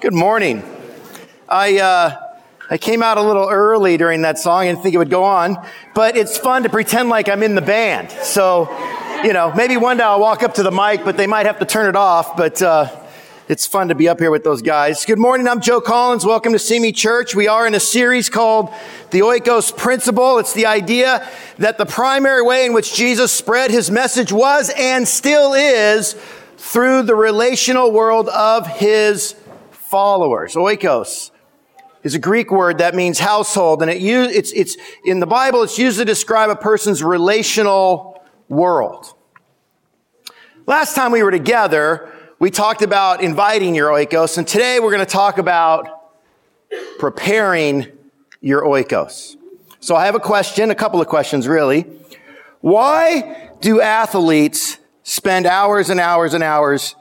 Good morning. I, uh, I came out a little early during that song and think it would go on, but it's fun to pretend like I'm in the band. So, you know, maybe one day I'll walk up to the mic, but they might have to turn it off, but, uh, it's fun to be up here with those guys. Good morning. I'm Joe Collins. Welcome to Simi Church. We are in a series called the Oikos Principle. It's the idea that the primary way in which Jesus spread his message was and still is through the relational world of his followers. Oikos is a Greek word that means household, and it use, it's, it's, in the Bible, it's used to describe a person's relational world. Last time we were together, we talked about inviting your oikos, and today we're going to talk about preparing your oikos. So I have a question, a couple of questions really. Why do athletes spend hours and hours and hours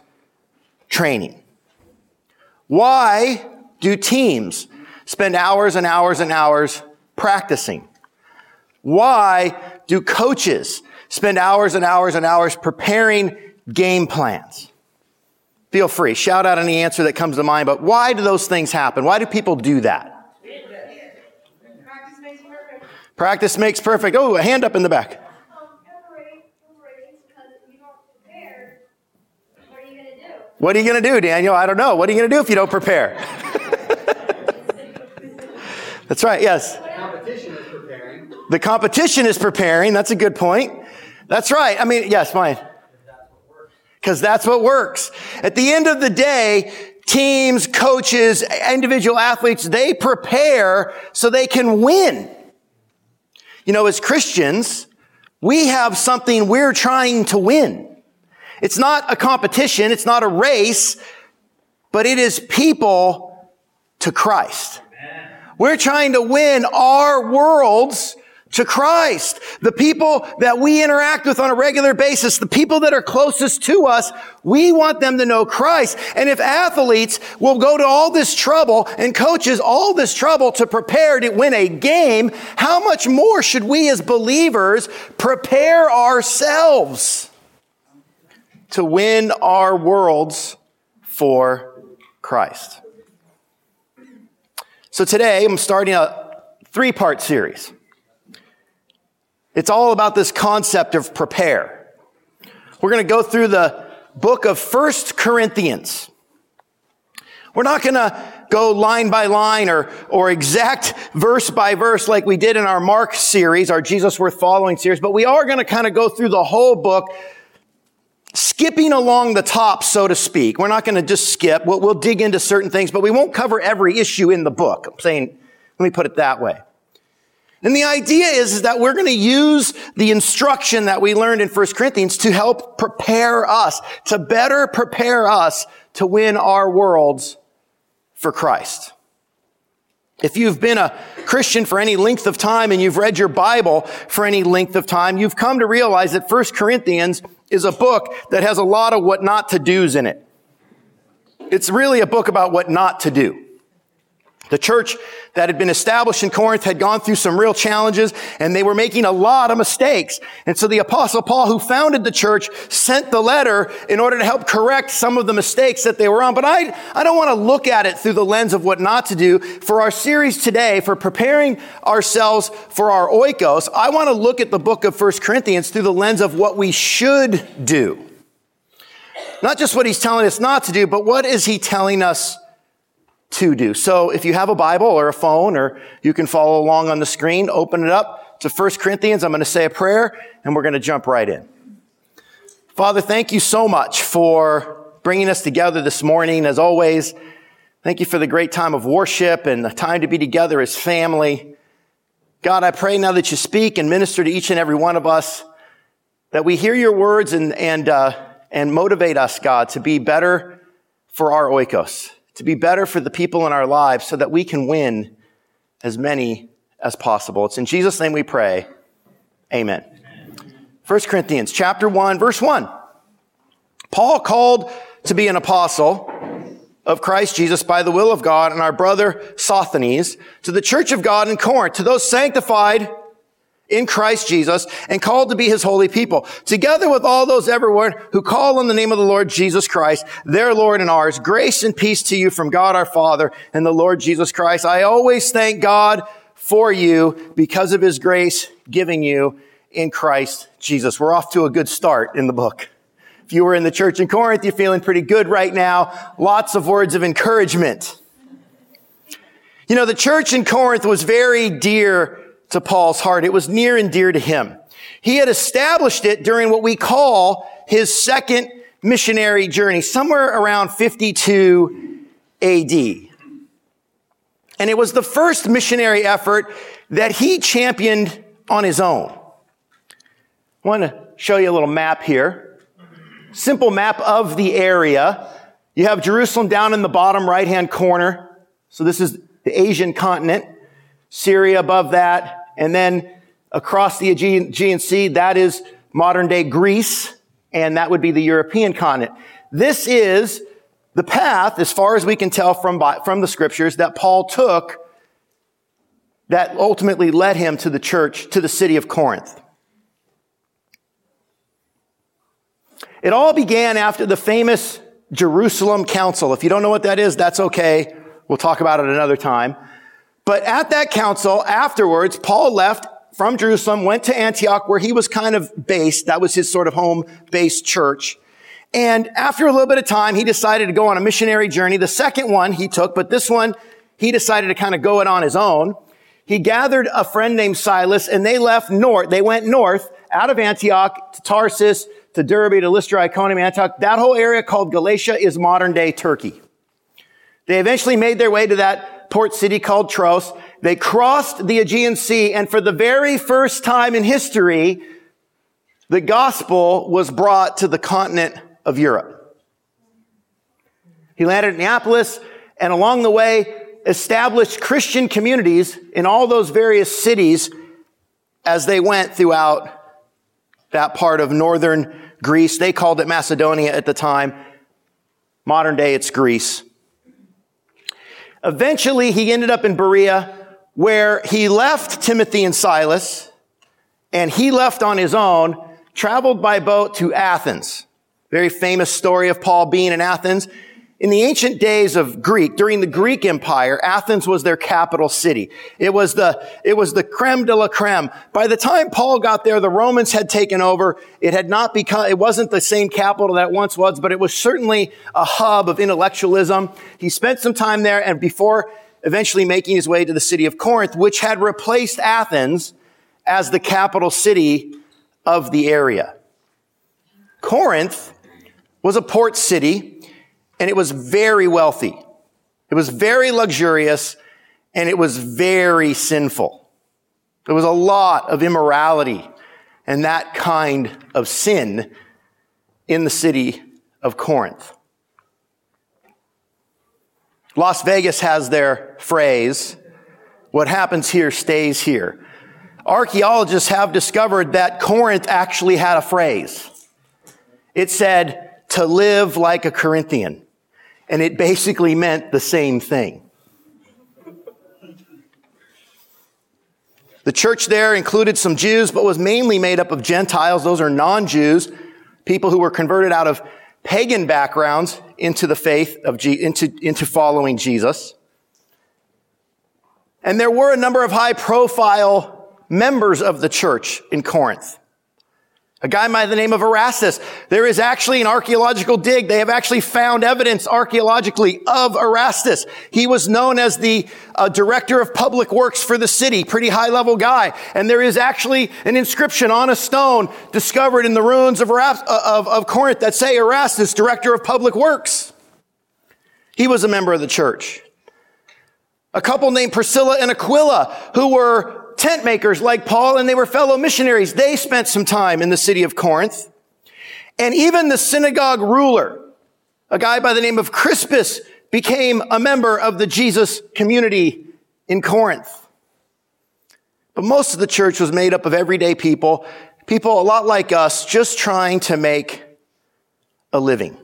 training? Why do teams spend hours and hours and hours practicing? Why do coaches spend hours and hours and hours preparing game plans? Feel free. Shout out any answer that comes to mind, but why do those things happen? Why do people do that? Practice makes perfect. Practice makes perfect. Oh, a hand up in the back. What are you going to do, Daniel? I don't know. What are you going to do if you don't prepare? That's right, yes. The competition is preparing. The competition is preparing. That's a good point. That's right. I mean, yes, mine. Because that's what works. At the end of the day, teams, coaches, individual athletes, they prepare so they can win. You know, as Christians, we have something we're trying to win. It's not a competition. It's not a race, but it is people to Christ. We're trying to win our worlds to Christ. The people that we interact with on a regular basis, the people that are closest to us, we want them to know Christ. And if athletes will go to all this trouble and coaches all this trouble to prepare to win a game, how much more should we as believers prepare ourselves? To win our worlds for Christ. So today I'm starting a three part series. It's all about this concept of prepare. We're going to go through the book of First Corinthians. We're not going to go line by line or, or exact verse by verse like we did in our Mark series, our Jesus Worth Following series, but we are going to kind of go through the whole book skipping along the top, so to speak. We're not going to just skip. We'll, we'll, dig into certain things, but we won't cover every issue in the book. I'm saying, let me put it that way. And the idea is, is that we're going to use the instruction that we learned in 1 Corinthians to help prepare us, to better prepare us to win our worlds for Christ. If you've been a Christian for any length of time and you've read your Bible for any length of time, you've come to realize that 1 Corinthians is a book that has a lot of what not to do's in it. It's really a book about what not to do. The church that had been established in Corinth had gone through some real challenges and they were making a lot of mistakes. And so the apostle Paul, who founded the church, sent the letter in order to help correct some of the mistakes that they were on. But I, I don't want to look at it through the lens of what not to do. For our series today, for preparing ourselves for our oikos, I want to look at the book of First Corinthians through the lens of what we should do. Not just what he's telling us not to do, but what is he telling us to do. So if you have a Bible or a phone or you can follow along on the screen, open it up to 1 Corinthians. I'm going to say a prayer and we're going to jump right in. Father, thank you so much for bringing us together this morning. As always, thank you for the great time of worship and the time to be together as family. God, I pray now that you speak and minister to each and every one of us, that we hear your words and, and, uh, and motivate us, God, to be better for our oikos to be better for the people in our lives so that we can win as many as possible. It's in Jesus' name we pray. Amen. 1 Corinthians chapter 1, verse 1. Paul called to be an apostle of Christ Jesus by the will of God and our brother Sosthenes to the church of God in Corinth, to those sanctified in Christ Jesus and called to be his holy people, together with all those everywhere who call on the name of the Lord Jesus Christ, their Lord and ours. Grace and peace to you from God our Father and the Lord Jesus Christ. I always thank God for you because of his grace giving you in Christ Jesus. We're off to a good start in the book. If you were in the church in Corinth, you're feeling pretty good right now. Lots of words of encouragement. You know, the church in Corinth was very dear to Paul's heart. It was near and dear to him. He had established it during what we call his second missionary journey, somewhere around 52 AD. And it was the first missionary effort that he championed on his own. I want to show you a little map here. Simple map of the area. You have Jerusalem down in the bottom right hand corner. So this is the Asian continent. Syria above that. And then across the Aegean Sea, that is modern day Greece, and that would be the European continent. This is the path, as far as we can tell from, from the scriptures, that Paul took that ultimately led him to the church, to the city of Corinth. It all began after the famous Jerusalem Council. If you don't know what that is, that's okay. We'll talk about it another time. But at that council, afterwards, Paul left from Jerusalem, went to Antioch where he was kind of based. That was his sort of home based church. And after a little bit of time, he decided to go on a missionary journey. The second one he took, but this one, he decided to kind of go it on his own. He gathered a friend named Silas and they left north. They went north out of Antioch to Tarsus, to Derbe, to Lystra, Iconium, Antioch. That whole area called Galatia is modern day Turkey. They eventually made their way to that port city called Troas. They crossed the Aegean Sea, and for the very first time in history, the gospel was brought to the continent of Europe. He landed at Neapolis, and along the way, established Christian communities in all those various cities as they went throughout that part of northern Greece. They called it Macedonia at the time. Modern day, it's Greece. Eventually, he ended up in Berea where he left Timothy and Silas and he left on his own, traveled by boat to Athens. Very famous story of Paul being in Athens. In the ancient days of Greek, during the Greek Empire, Athens was their capital city. It was the, it was the creme de la creme. By the time Paul got there, the Romans had taken over. It had not become, it wasn't the same capital that once was, but it was certainly a hub of intellectualism. He spent some time there and before eventually making his way to the city of Corinth, which had replaced Athens as the capital city of the area. Corinth was a port city and it was very wealthy. It was very luxurious and it was very sinful. There was a lot of immorality and that kind of sin in the city of Corinth. Las Vegas has their phrase, what happens here stays here. Archaeologists have discovered that Corinth actually had a phrase. It said, to live like a Corinthian and it basically meant the same thing. The church there included some Jews, but was mainly made up of Gentiles. Those are non-Jews, people who were converted out of pagan backgrounds into the faith of, G- into, into following Jesus. And there were a number of high profile members of the church in Corinth. A guy by the name of Erastus. There is actually an archaeological dig. They have actually found evidence archaeologically of Erastus. He was known as the uh, director of public works for the city, pretty high level guy. And there is actually an inscription on a stone discovered in the ruins of, Erast- uh, of, of Corinth that say Erastus, director of public works. He was a member of the church. A couple named Priscilla and Aquila who were tent makers like Paul and they were fellow missionaries. They spent some time in the city of Corinth. And even the synagogue ruler, a guy by the name of Crispus, became a member of the Jesus community in Corinth. But most of the church was made up of everyday people, people a lot like us, just trying to make a living.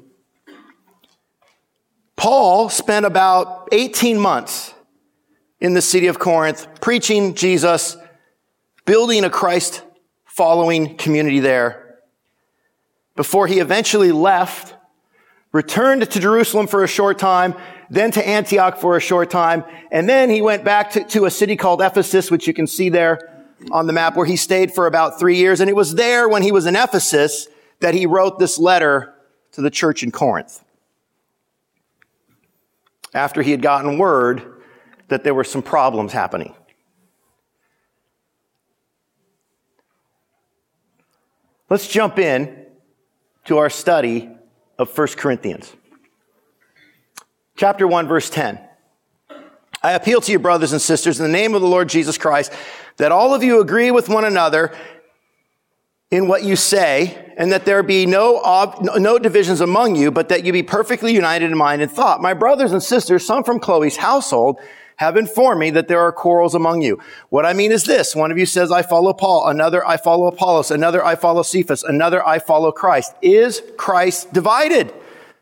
Paul spent about 18 months in the city of Corinth, preaching Jesus building a Christ following community there before he eventually left, returned to Jerusalem for a short time, then to Antioch for a short time, and then he went back to, to a city called Ephesus, which you can see there on the map, where he stayed for about three years. And it was there when he was in Ephesus that he wrote this letter to the church in Corinth. After he had gotten word that there were some problems happening. Let's jump in to our study of 1 Corinthians. Chapter 1, verse 10. I appeal to you, brothers and sisters, in the name of the Lord Jesus Christ, that all of you agree with one another in what you say, and that there be no, ob- no divisions among you, but that you be perfectly united in mind and thought. My brothers and sisters, some from Chloe's household, have informed me that there are quarrels among you. What I mean is this. One of you says, I follow Paul. Another, I follow Apollos. Another, I follow Cephas. Another, I follow Christ. Is Christ divided?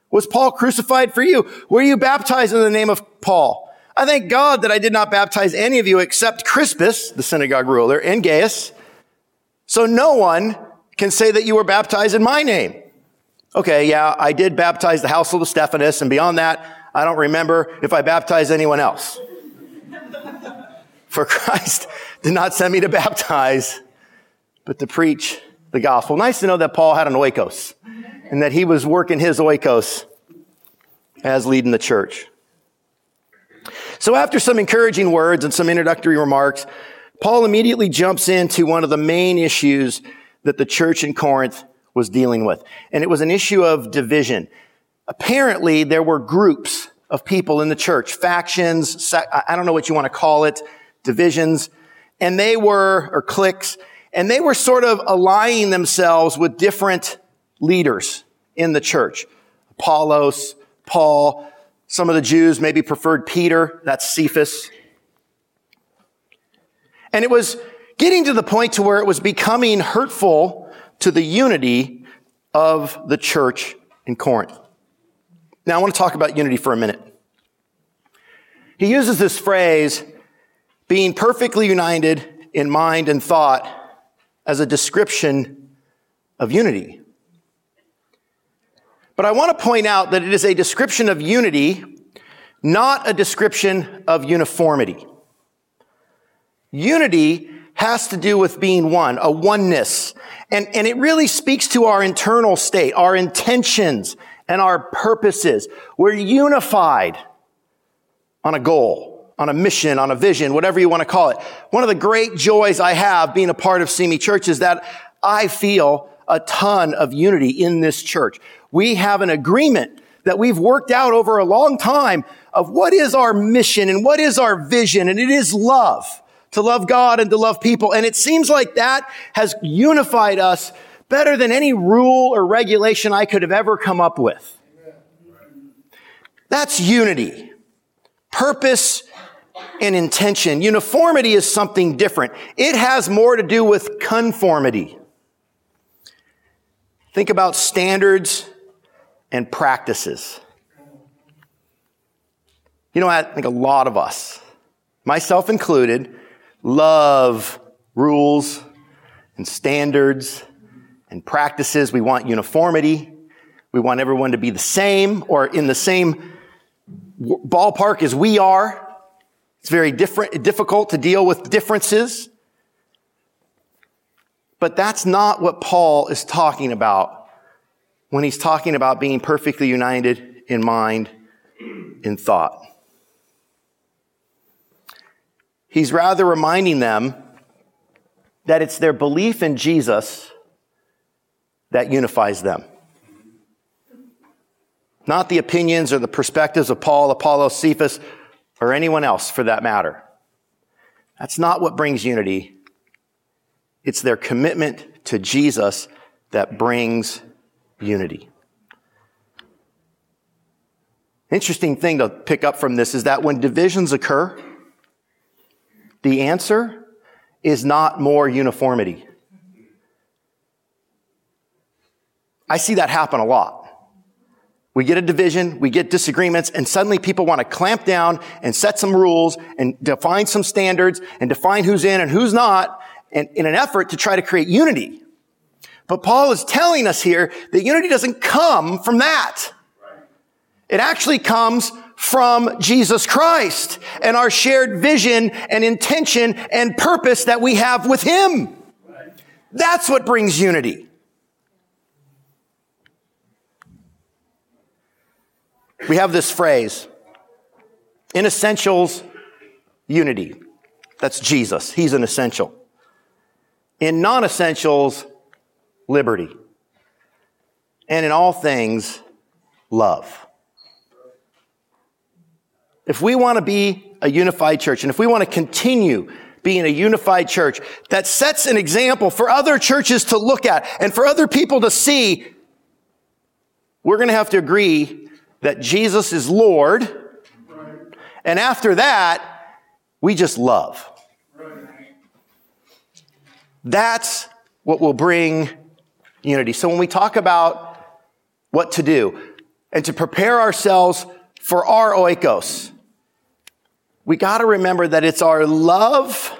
Was Paul crucified for you? Were you baptized in the name of Paul? I thank God that I did not baptize any of you except Crispus, the synagogue ruler, and Gaius. So no one can say that you were baptized in my name. Okay, yeah, I did baptize the household of Stephanas, and beyond that, I don't remember if I baptized anyone else. For Christ did not send me to baptize, but to preach the gospel. Nice to know that Paul had an oikos and that he was working his oikos as leading the church. So after some encouraging words and some introductory remarks, Paul immediately jumps into one of the main issues that the church in Corinth was dealing with. And it was an issue of division. Apparently, there were groups of people in the church, factions, I don't know what you want to call it, divisions, and they were, or cliques, and they were sort of aligning themselves with different leaders in the church. Apollos, Paul, some of the Jews maybe preferred Peter, that's Cephas. And it was getting to the point to where it was becoming hurtful to the unity of the church in Corinth. Now I want to talk about unity for a minute. He uses this phrase, being perfectly united in mind and thought as a description of unity. But I want to point out that it is a description of unity, not a description of uniformity. Unity has to do with being one, a oneness. And, and it really speaks to our internal state, our intentions and our purposes. We're unified on a goal on a mission, on a vision, whatever you want to call it. One of the great joys I have being a part of Simi Church is that I feel a ton of unity in this church. We have an agreement that we've worked out over a long time of what is our mission and what is our vision, and it is love. To love God and to love people. And it seems like that has unified us better than any rule or regulation I could have ever come up with. That's unity. Purpose and intention. Uniformity is something different. It has more to do with conformity. Think about standards and practices. You know, I think a lot of us, myself included, love rules and standards and practices. We want uniformity. We want everyone to be the same or in the same ballpark as we are. It's very different, difficult to deal with differences. But that's not what Paul is talking about when he's talking about being perfectly united in mind, in thought. He's rather reminding them that it's their belief in Jesus that unifies them. Not the opinions or the perspectives of Paul, Apollo, Cephas, or anyone else for that matter. That's not what brings unity. It's their commitment to Jesus that brings unity. Interesting thing to pick up from this is that when divisions occur, the answer is not more uniformity. I see that happen a lot. We get a division, we get disagreements, and suddenly people want to clamp down and set some rules and define some standards and define who's in and who's not. in, in an effort to try to create unity. But Paul is telling us here that unity doesn't come from that. It actually comes from Jesus Christ and our shared vision and intention and purpose that we have with Him. That's what brings unity. We have this phrase, in essentials, unity. That's Jesus. He's an essential. In non essentials, liberty. And in all things, love. If we want to be a unified church and if we want to continue being a unified church that sets an example for other churches to look at and for other people to see, we're going to have to agree that Jesus is Lord. And after that, we just love. That's what will bring unity. So when we talk about what to do and to prepare ourselves for our oikos, we got to remember that it's our love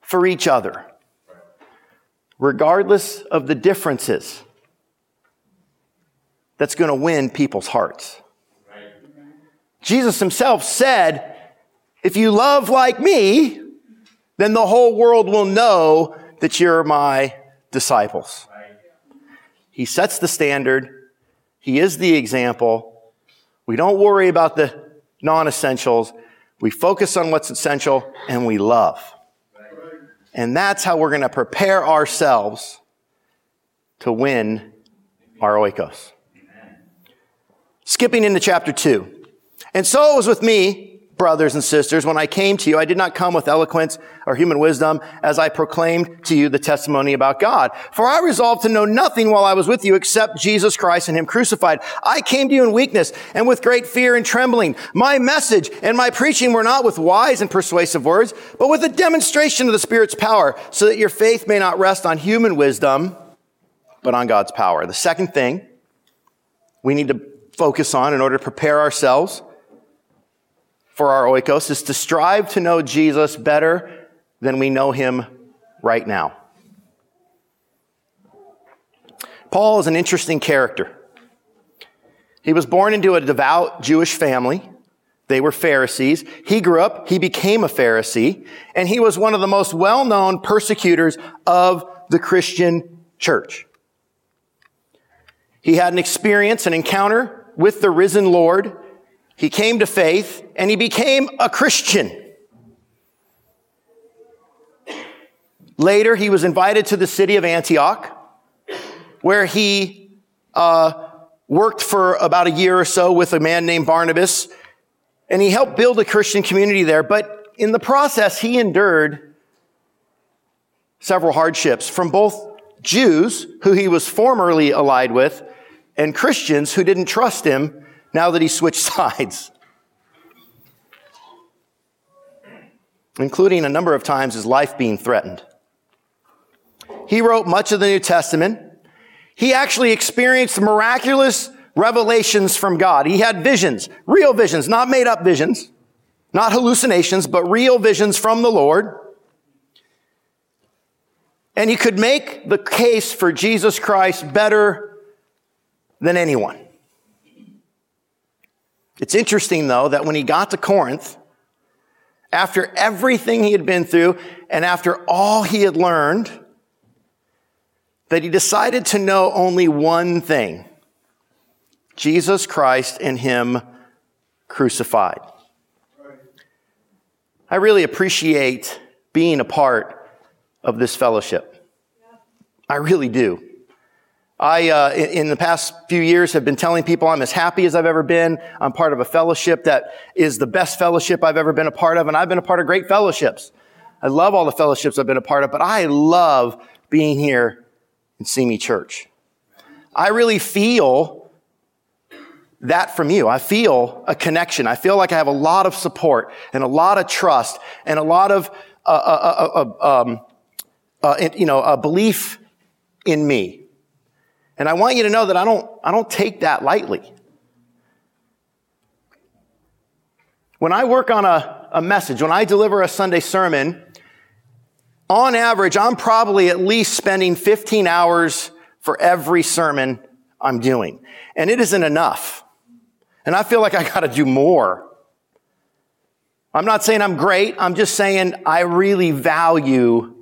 for each other, regardless of the differences, that's going to win people's hearts. Jesus himself said, if you love like me, then the whole world will know that you're my disciples. He sets the standard. He is the example. We don't worry about the non-essentials. We focus on what's essential and we love. And that's how we're going to prepare ourselves to win our oikos. Skipping into chapter two. And so it was with me brothers and sisters, when I came to you, I did not come with eloquence or human wisdom as I proclaimed to you the testimony about God. For I resolved to know nothing while I was with you except Jesus Christ and Him crucified. I came to you in weakness and with great fear and trembling. My message and my preaching were not with wise and persuasive words, but with a demonstration of the Spirit's power so that your faith may not rest on human wisdom, but on God's power. The second thing we need to focus on in order to prepare ourselves for our oikos is to strive to know Jesus better than we know him right now. Paul is an interesting character. He was born into a devout Jewish family. They were Pharisees. He grew up, he became a Pharisee, and he was one of the most well-known persecutors of the Christian church. He had an experience, an encounter with the risen Lord he came to faith and he became a Christian. Later, he was invited to the city of Antioch, where he uh, worked for about a year or so with a man named Barnabas, and he helped build a Christian community there. But in the process, he endured several hardships from both Jews, who he was formerly allied with, and Christians who didn't trust him now that he switched sides. Including a number of times his life being threatened. He wrote much of the New Testament. He actually experienced miraculous revelations from God. He had visions, real visions, not made up visions, not hallucinations, but real visions from the Lord. And he could make the case for Jesus Christ better than anyone. It's interesting, though, that when he got to Corinth, after everything he had been through and after all he had learned, that he decided to know only one thing Jesus Christ and him crucified. I really appreciate being a part of this fellowship. I really do. I, uh, in the past few years, have been telling people I'm as happy as I've ever been. I'm part of a fellowship that is the best fellowship I've ever been a part of, and I've been a part of great fellowships. I love all the fellowships I've been a part of, but I love being here in Simi Church. I really feel that from you. I feel a connection. I feel like I have a lot of support and a lot of trust and a lot of, uh, uh, uh, uh um, uh, you know, a belief in me. And I want you to know that I don't, I don't take that lightly. When I work on a, a message, when I deliver a Sunday sermon, on average, I'm probably at least spending 15 hours for every sermon I'm doing. And it isn't enough. And I feel like I got to do more. I'm not saying I'm great. I'm just saying I really value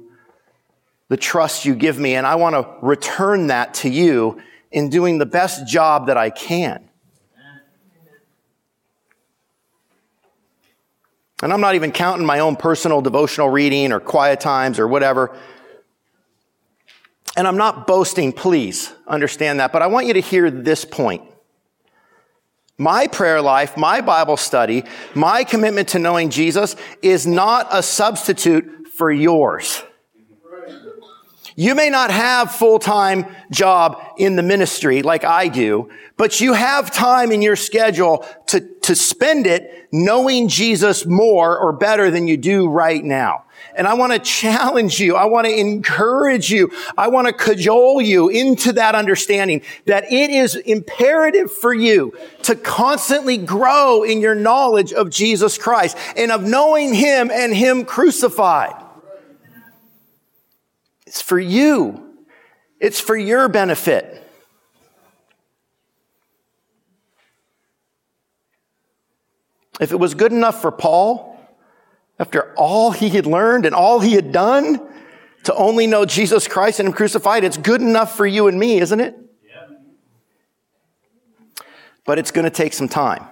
the trust you give me and I want to return that to you in doing the best job that I can. And I'm not even counting my own personal devotional reading or quiet times or whatever. And I'm not boasting, please understand that, but I want you to hear this point. My prayer life, my Bible study, my commitment to knowing Jesus is not a substitute for yours. You may not have full-time job in the ministry like I do, but you have time in your schedule to, to spend it knowing Jesus more or better than you do right now. And I want to challenge you. I want to encourage you. I want to cajole you into that understanding that it is imperative for you to constantly grow in your knowledge of Jesus Christ and of knowing Him and Him crucified. It's for you. It's for your benefit. If it was good enough for Paul, after all he had learned and all he had done to only know Jesus Christ and Him crucified, it's good enough for you and me, isn't it? But it's going to take some time.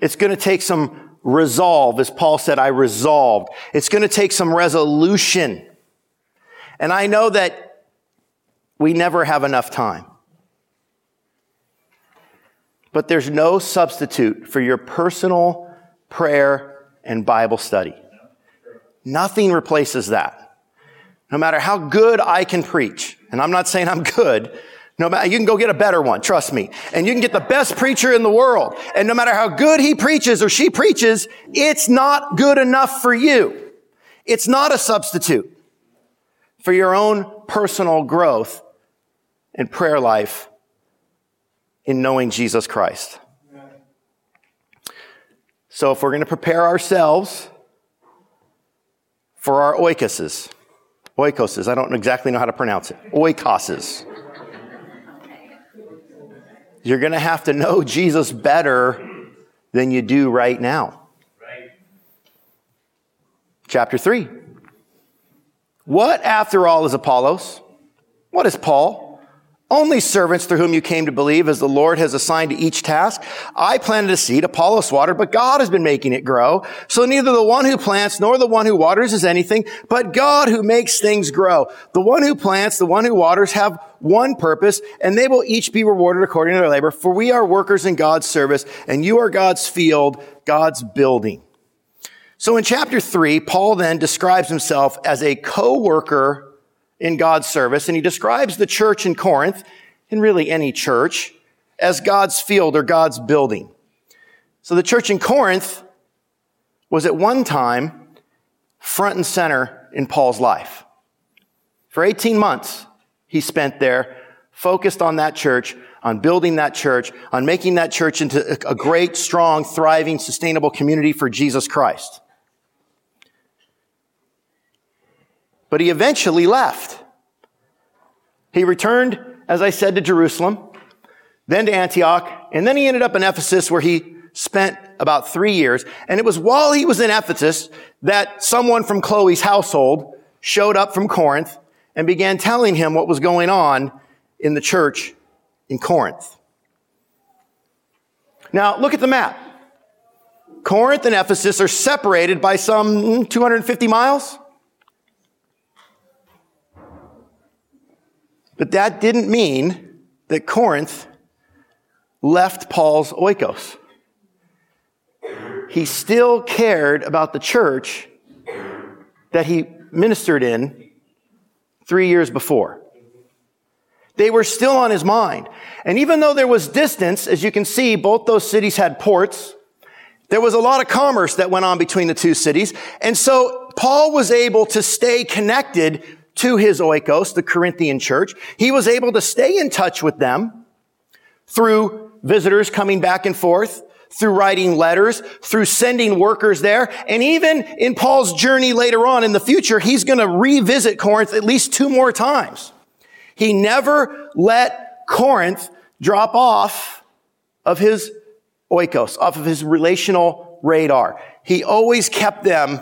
It's going to take some resolve, as Paul said, I resolved. It's going to take some resolution. And I know that we never have enough time. But there's no substitute for your personal prayer and Bible study. Nothing replaces that. No matter how good I can preach, and I'm not saying I'm good, no matter, you can go get a better one, trust me. And you can get the best preacher in the world. And no matter how good he preaches or she preaches, it's not good enough for you. It's not a substitute for your own personal growth and prayer life in knowing Jesus Christ. So if we're going to prepare ourselves for our oikoses, oikoses, I don't exactly know how to pronounce it, oikoses. You're going to have to know Jesus better than you do right now. Chapter 3. What, after all, is Apollos? What is Paul? Only servants through whom you came to believe as the Lord has assigned to each task. I planted a seed, Apollos watered, but God has been making it grow. So neither the one who plants nor the one who waters is anything, but God who makes things grow. The one who plants, the one who waters have one purpose, and they will each be rewarded according to their labor. For we are workers in God's service, and you are God's field, God's building. So in chapter three, Paul then describes himself as a co-worker in God's service, and he describes the church in Corinth, and really any church, as God's field or God's building. So the church in Corinth was at one time front and center in Paul's life. For 18 months, he spent there focused on that church, on building that church, on making that church into a great, strong, thriving, sustainable community for Jesus Christ. But he eventually left. He returned, as I said, to Jerusalem, then to Antioch, and then he ended up in Ephesus where he spent about three years. And it was while he was in Ephesus that someone from Chloe's household showed up from Corinth and began telling him what was going on in the church in Corinth. Now, look at the map. Corinth and Ephesus are separated by some 250 miles. But that didn't mean that Corinth left Paul's oikos. He still cared about the church that he ministered in three years before. They were still on his mind. And even though there was distance, as you can see, both those cities had ports. There was a lot of commerce that went on between the two cities. And so Paul was able to stay connected to his oikos, the Corinthian church. He was able to stay in touch with them through visitors coming back and forth, through writing letters, through sending workers there. And even in Paul's journey later on in the future, he's going to revisit Corinth at least two more times. He never let Corinth drop off of his oikos, off of his relational radar. He always kept them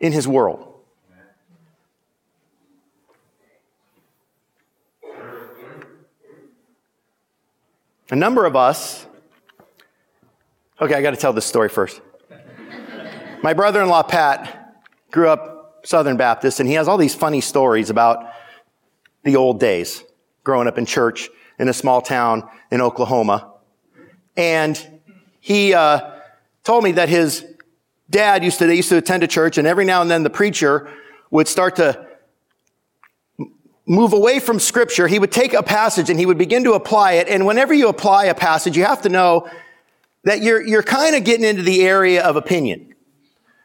in his world. A number of us, okay, I got to tell this story first. My brother in law, Pat, grew up Southern Baptist, and he has all these funny stories about the old days, growing up in church in a small town in Oklahoma. And he uh, told me that his dad used to, they used to attend a church, and every now and then the preacher would start to move away from scripture, he would take a passage and he would begin to apply it. And whenever you apply a passage, you have to know that you're, you're kind of getting into the area of opinion.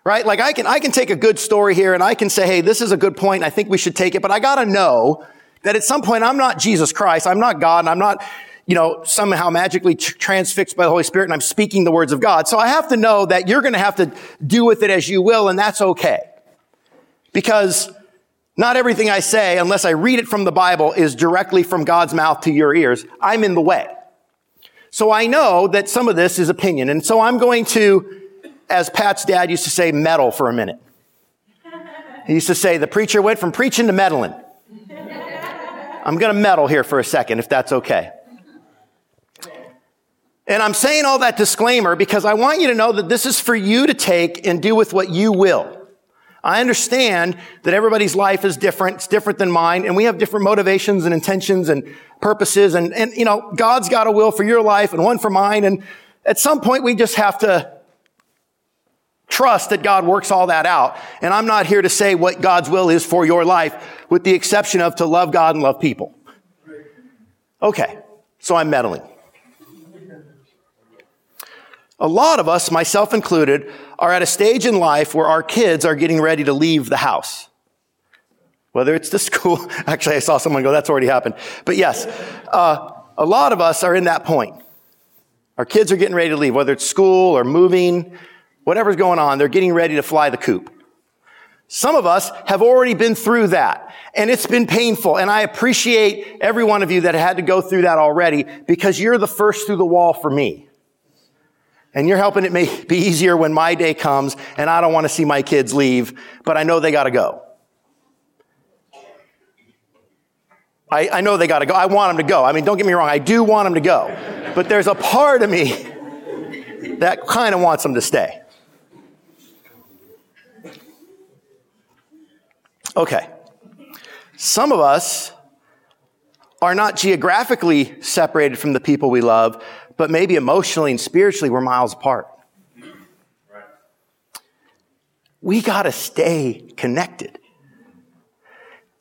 Right? Like I can, I can take a good story here and I can say, hey, this is a good point. I think we should take it. But I gotta know that at some point I'm not Jesus Christ. I'm not God and I'm not, you know, somehow magically transfixed by the Holy Spirit and I'm speaking the words of God. So I have to know that you're going to have to do with it as you will and that's okay. Because not everything I say, unless I read it from the Bible, is directly from God's mouth to your ears. I'm in the way. So I know that some of this is opinion. And so I'm going to, as Pat's dad used to say, meddle for a minute. He used to say, the preacher went from preaching to meddling. I'm going to meddle here for a second, if that's okay. And I'm saying all that disclaimer because I want you to know that this is for you to take and do with what you will. I understand that everybody's life is different. It's different than mine. And we have different motivations and intentions and purposes. And, and, you know, God's got a will for your life and one for mine. And at some point we just have to trust that God works all that out. And I'm not here to say what God's will is for your life with the exception of to love God and love people. Okay. So I'm meddling. A lot of us, myself included, are at a stage in life where our kids are getting ready to leave the house. Whether it's the school, actually, I saw someone go, that's already happened. But yes, uh, a lot of us are in that point. Our kids are getting ready to leave, whether it's school or moving, whatever's going on, they're getting ready to fly the coop. Some of us have already been through that and it's been painful. And I appreciate every one of you that had to go through that already because you're the first through the wall for me. And you're helping it may be easier when my day comes and I don't want to see my kids leave, but I know they got to go. I, I know they got to go. I want them to go. I mean, don't get me wrong. I do want them to go. But there's a part of me that kind of wants them to stay. Okay. Some of us are not geographically separated from the people we love, but maybe emotionally and spiritually we're miles apart. We got to stay connected.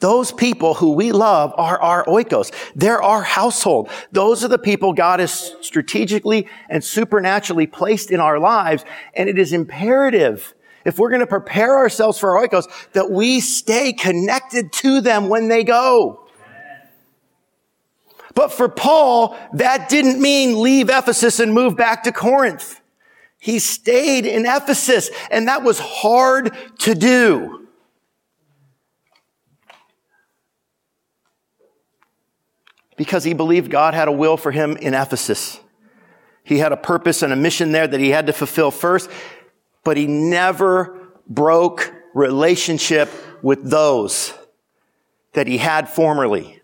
Those people who we love are our oikos. They're our household. Those are the people God has strategically and supernaturally placed in our lives. And it is imperative, if we're going to prepare ourselves for our oikos, that we stay connected to them when they go. But for Paul, that didn't mean leave Ephesus and move back to Corinth. He stayed in Ephesus and that was hard to do. Because he believed God had a will for him in Ephesus. He had a purpose and a mission there that he had to fulfill first, but he never broke relationship with those that he had formerly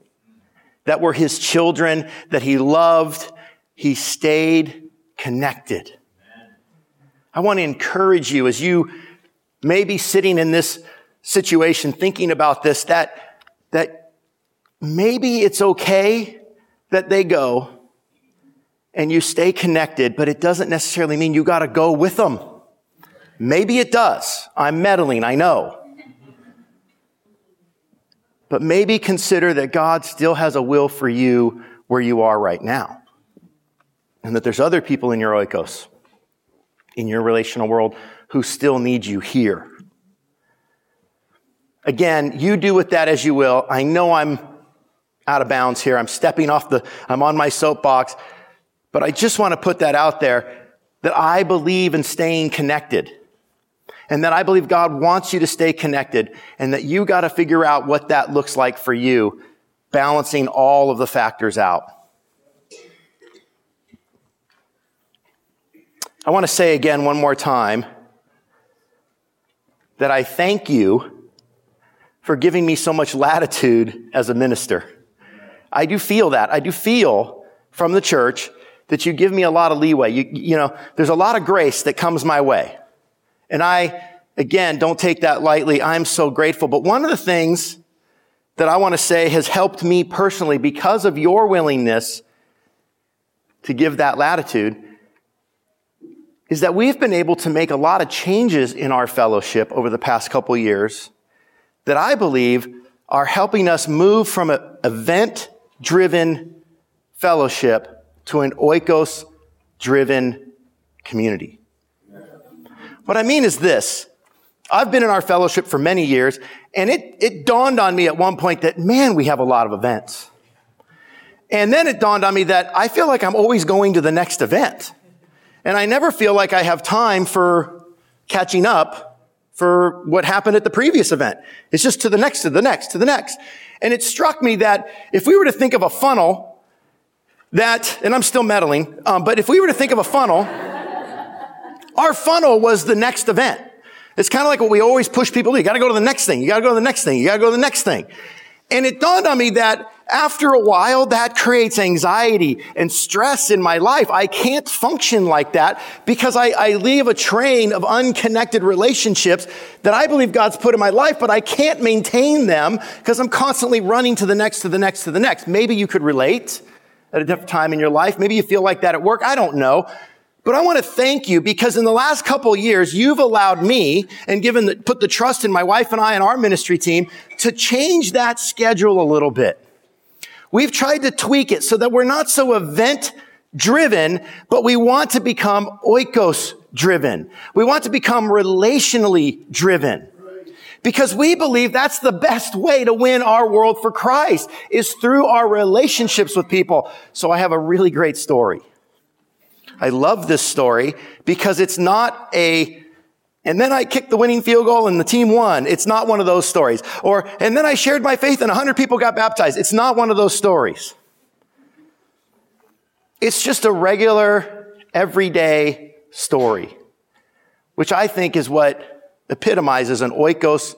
that were his children, that he loved. He stayed connected. I want to encourage you as you may be sitting in this situation thinking about this, that, that maybe it's okay that they go and you stay connected, but it doesn't necessarily mean you got to go with them. Maybe it does. I'm meddling, I know. But maybe consider that God still has a will for you where you are right now. And that there's other people in your oikos, in your relational world, who still need you here. Again, you do with that as you will. I know I'm out of bounds here. I'm stepping off the, I'm on my soapbox. But I just want to put that out there that I believe in staying connected and that I believe God wants you to stay connected and that you got to figure out what that looks like for you, balancing all of the factors out. I want to say again one more time that I thank you for giving me so much latitude as a minister. I do feel that. I do feel from the church that you give me a lot of leeway. You, you know, there's a lot of grace that comes my way. And I, again, don't take that lightly. I'm so grateful. But one of the things that I want to say has helped me personally because of your willingness to give that latitude is that we've been able to make a lot of changes in our fellowship over the past couple years that I believe are helping us move from an event driven fellowship to an oikos driven community. What I mean is this. I've been in our fellowship for many years, and it, it dawned on me at one point that, man, we have a lot of events. And then it dawned on me that I feel like I'm always going to the next event. And I never feel like I have time for catching up for what happened at the previous event. It's just to the next, to the next, to the next. And it struck me that if we were to think of a funnel that, and I'm still meddling, um, but if we were to think of a funnel, our funnel was the next event. It's kind of like what we always push people to. You got to go to the next thing. You got to go to the next thing. You got to go to the next thing. And it dawned on me that after a while, that creates anxiety and stress in my life. I can't function like that because I, I, leave a train of unconnected relationships that I believe God's put in my life, but I can't maintain them because I'm constantly running to the next, to the next, to the next. Maybe you could relate at a different time in your life. Maybe you feel like that at work. I don't know. But I want to thank you because in the last couple years, you've allowed me and given the, put the trust in my wife and I and our ministry team to change that schedule a little bit. We've tried to tweak it so that we're not so event driven, but we want to become oikos driven. We want to become relationally driven. Because we believe that's the best way to win our world for Christ is through our relationships with people. So I have a really great story. I love this story because it's not a and then I kicked the winning field goal and the team won. It's not one of those stories. Or, and then I shared my faith and 100 people got baptized. It's not one of those stories. It's just a regular, everyday story, which I think is what epitomizes an oikos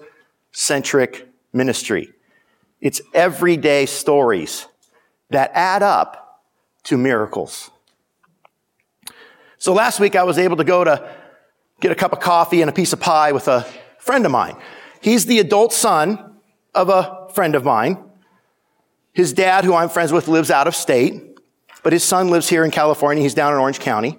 centric ministry. It's everyday stories that add up to miracles. So last week I was able to go to get a cup of coffee and a piece of pie with a friend of mine. He's the adult son of a friend of mine. His dad, who I'm friends with, lives out of state, but his son lives here in California. He's down in Orange County.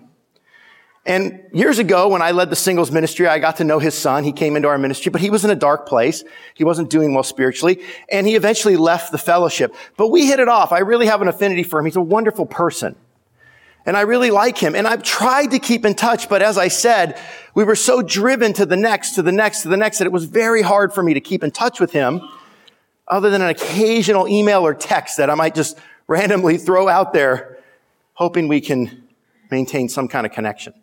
And years ago, when I led the singles ministry, I got to know his son. He came into our ministry, but he was in a dark place. He wasn't doing well spiritually, and he eventually left the fellowship. But we hit it off. I really have an affinity for him. He's a wonderful person. And I really like him. And I've tried to keep in touch, but as I said, we were so driven to the next, to the next, to the next that it was very hard for me to keep in touch with him other than an occasional email or text that I might just randomly throw out there, hoping we can maintain some kind of connection.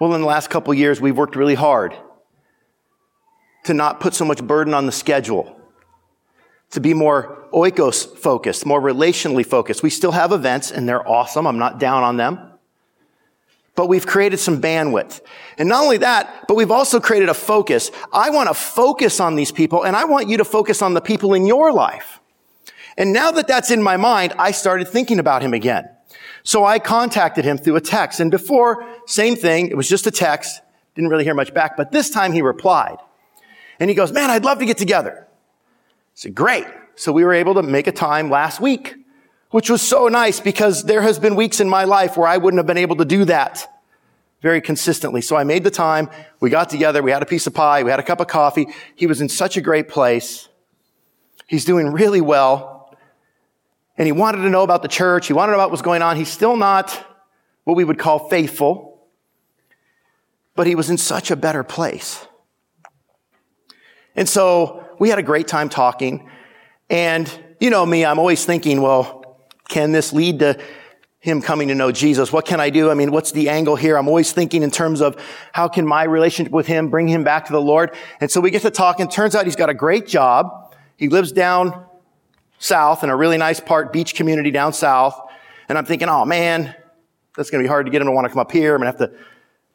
Well, in the last couple years, we've worked really hard to not put so much burden on the schedule to be more oikos focused, more relationally focused. We still have events and they're awesome. I'm not down on them. But we've created some bandwidth. And not only that, but we've also created a focus. I want to focus on these people and I want you to focus on the people in your life. And now that that's in my mind, I started thinking about him again. So I contacted him through a text. And before, same thing. It was just a text. Didn't really hear much back, but this time he replied. And he goes, man, I'd love to get together said, great. So we were able to make a time last week, which was so nice because there has been weeks in my life where I wouldn't have been able to do that very consistently. So I made the time. We got together. We had a piece of pie. We had a cup of coffee. He was in such a great place. He's doing really well. And he wanted to know about the church. He wanted to know about what's going on. He's still not what we would call faithful, but he was in such a better place. And so we had a great time talking. And you know me, I'm always thinking, well, can this lead to him coming to know Jesus. What can I do? I mean, what's the angle here? I'm always thinking in terms of how can my relationship with him bring him back to the Lord? And so we get to talk and turns out he's got a great job. He lives down south in a really nice part, beach community down south. And I'm thinking, oh man, that's going to be hard to get him to want to come up here. I'm going to have to,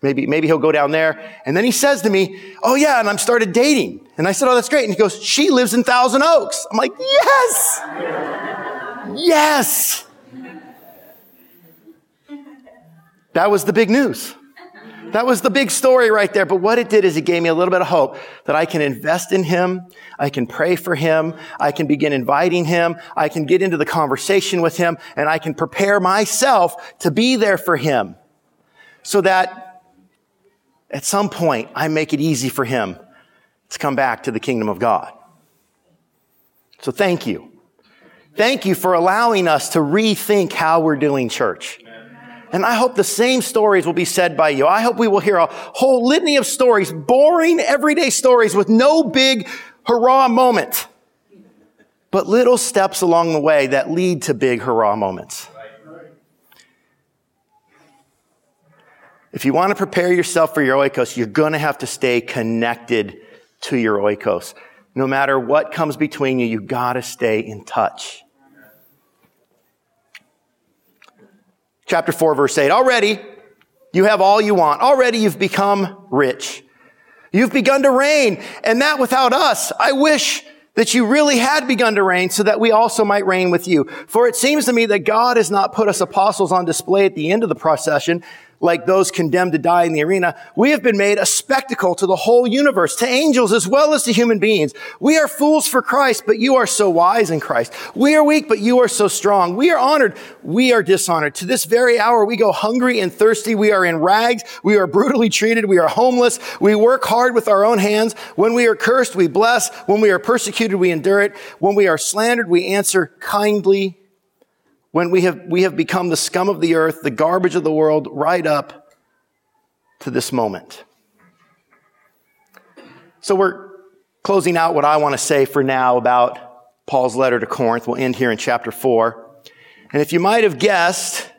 maybe, maybe he'll go down there. And then he says to me, oh yeah, and I'm started dating. And I said, oh, that's great. And he goes, she lives in Thousand Oaks. I'm like, yes! yes! That was the big news. That was the big story right there. But what it did is it gave me a little bit of hope that I can invest in him. I can pray for him. I can begin inviting him. I can get into the conversation with him and I can prepare myself to be there for him so that at some point I make it easy for him to come back to the kingdom of God. So thank you. Thank you for allowing us to rethink how we're doing church. And I hope the same stories will be said by you. I hope we will hear a whole litany of stories, boring everyday stories with no big hurrah moment, but little steps along the way that lead to big hurrah moments. If you want to prepare yourself for your oikos, you're going to have to stay connected to your oikos. No matter what comes between you, you've got to stay in touch. chapter 4, verse 8. Already you have all you want. Already you've become rich. You've begun to reign, and that without us. I wish that you really had begun to reign so that we also might reign with you. For it seems to me that God has not put us apostles on display at the end of the procession, like those condemned to die in the arena, we have been made a spectacle to the whole universe, to angels as well as to human beings. We are fools for Christ, but you are so wise in Christ. We are weak, but you are so strong. We are honored. We are dishonored. To this very hour, we go hungry and thirsty. We are in rags. We are brutally treated. We are homeless. We work hard with our own hands. When we are cursed, we bless. When we are persecuted, we endure it. When we are slandered, we answer kindly when we have, we have become the scum of the earth, the garbage of the world, right up to this moment. So we're closing out what I want to say for now about Paul's letter to Corinth. We'll end here in chapter four. And if you might have guessed,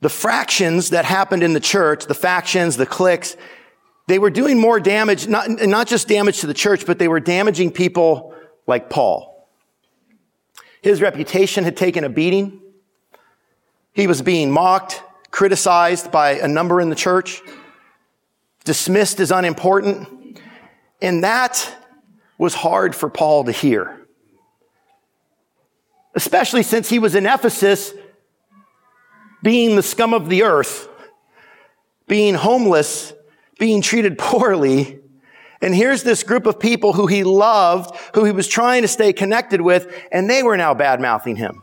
the fractions that happened in the church, the factions, the cliques, they were doing more damage, not, not just damage to the church, but they were damaging people like Paul. His reputation had taken a beating. He was being mocked, criticized by a number in the church, dismissed as unimportant. And that was hard for Paul to hear. Especially since he was in Ephesus, being the scum of the earth, being homeless, being treated poorly, and here's this group of people who he loved, who he was trying to stay connected with, and they were now bad mouthing him.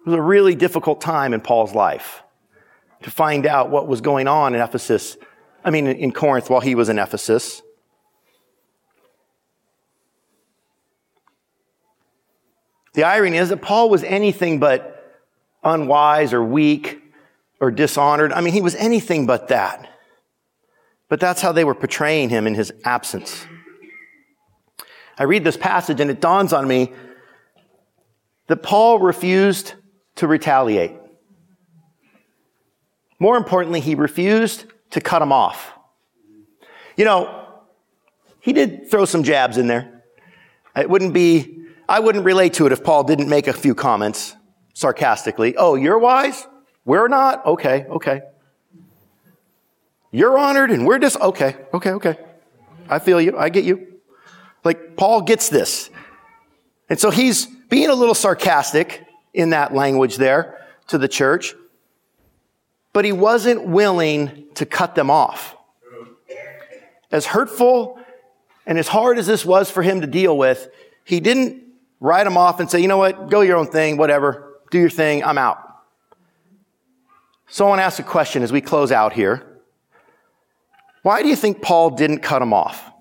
It was a really difficult time in Paul's life to find out what was going on in Ephesus. I mean, in Corinth while he was in Ephesus. The irony is that Paul was anything but unwise or weak or dishonored. I mean, he was anything but that. But that's how they were portraying him in his absence. I read this passage and it dawns on me that Paul refused to retaliate. More importantly, he refused to cut him off. You know, he did throw some jabs in there. It wouldn't be, I wouldn't relate to it if Paul didn't make a few comments sarcastically. Oh, you're wise? We're not? Okay, okay. You're honored and we're just, okay, okay, okay. I feel you. I get you. Like Paul gets this. And so he's being a little sarcastic in that language there to the church, but he wasn't willing to cut them off. As hurtful and as hard as this was for him to deal with, he didn't write them off and say, you know what, go your own thing, whatever, do your thing, I'm out. So I want to ask a question as we close out here. Why do you think Paul didn't cut him off?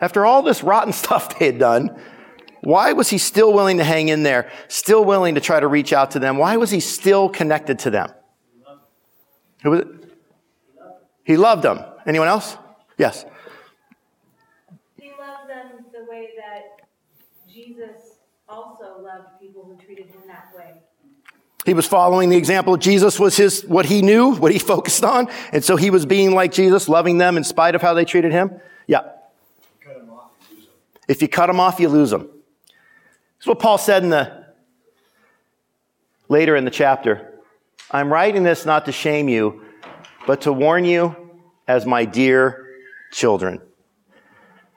After all this rotten stuff they had done, why was he still willing to hang in there, still willing to try to reach out to them? Why was he still connected to them? Who was it? He loved them. Anyone else? Yes. He loved them the way that Jesus also also loved people who treated him that way. He was following the example of Jesus was his, what he knew, what he focused on. And so he was being like Jesus, loving them in spite of how they treated him. Yeah. If you cut them off, you lose them. This is what Paul said in the, later in the chapter. I'm writing this not to shame you, but to warn you as my dear children.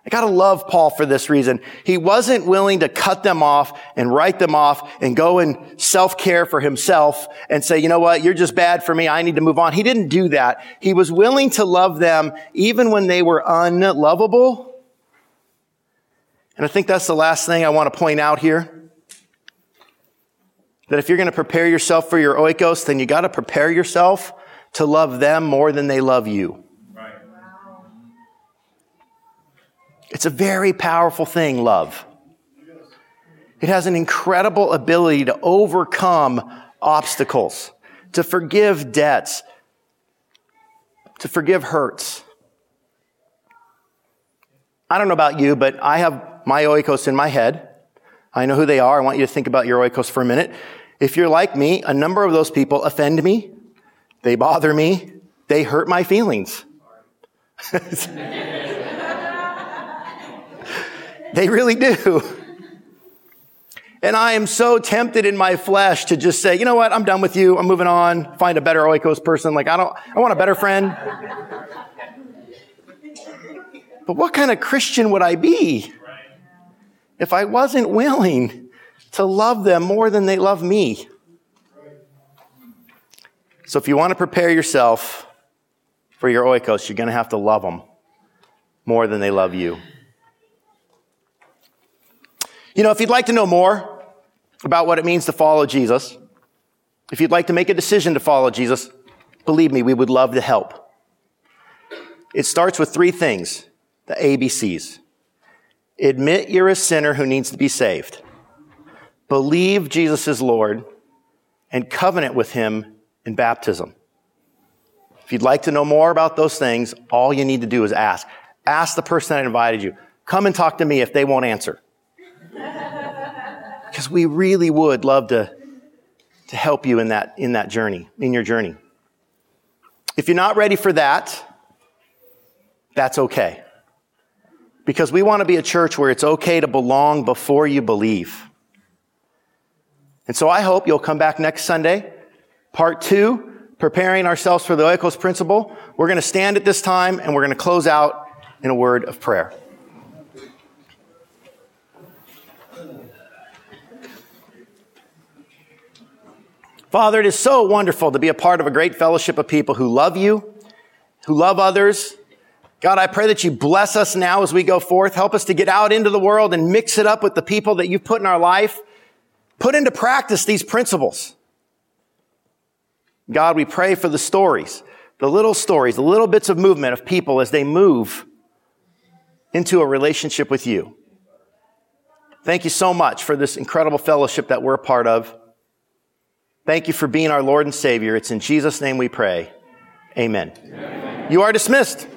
I gotta love Paul for this reason. He wasn't willing to cut them off and write them off and go and self-care for himself and say, you know what, you're just bad for me, I need to move on. He didn't do that. He was willing to love them even when they were unlovable. And I think that's the last thing I want to point out here. That if you're going to prepare yourself for your oikos, then you got to prepare yourself to love them more than they love you. It's a very powerful thing, love. It has an incredible ability to overcome obstacles, to forgive debts, to forgive hurts. I don't know about you, but I have my oikos in my head. I know who they are. I want you to think about your oikos for a minute. If you're like me, a number of those people offend me. They bother me. They hurt my feelings. They really do. And I am so tempted in my flesh to just say, you know what? I'm done with you. I'm moving on. Find a better oikos person. Like, I don't, I want a better friend. But what kind of Christian would I be if I wasn't willing to love them more than they love me? So if you want to prepare yourself for your oikos, you're going to have to love them more than they love you. You know, if you'd like to know more about what it means to follow Jesus, if you'd like to make a decision to follow Jesus, believe me, we would love to help. It starts with three things the ABCs. Admit you're a sinner who needs to be saved. Believe Jesus is Lord and covenant with him in baptism. If you'd like to know more about those things, all you need to do is ask. Ask the person that invited you. Come and talk to me if they won't answer because we really would love to, to help you in that, in that journey, in your journey. If you're not ready for that, that's okay. Because we want to be a church where it's okay to belong before you believe. And so I hope you'll come back next Sunday. Part two, preparing ourselves for the Oikos principle. We're going to stand at this time and we're going to close out in a word of prayer. Father, it is so wonderful to be a part of a great fellowship of people who love you, who love others. God, I pray that you bless us now as we go forth. Help us to get out into the world and mix it up with the people that you've put in our life. Put into practice these principles. God, we pray for the stories, the little stories, the little bits of movement of people as they move into a relationship with you. Thank you so much for this incredible fellowship that we're a part of. Thank you for being our Lord and Savior. It's in Jesus' name we pray. Amen. Amen. You are dismissed.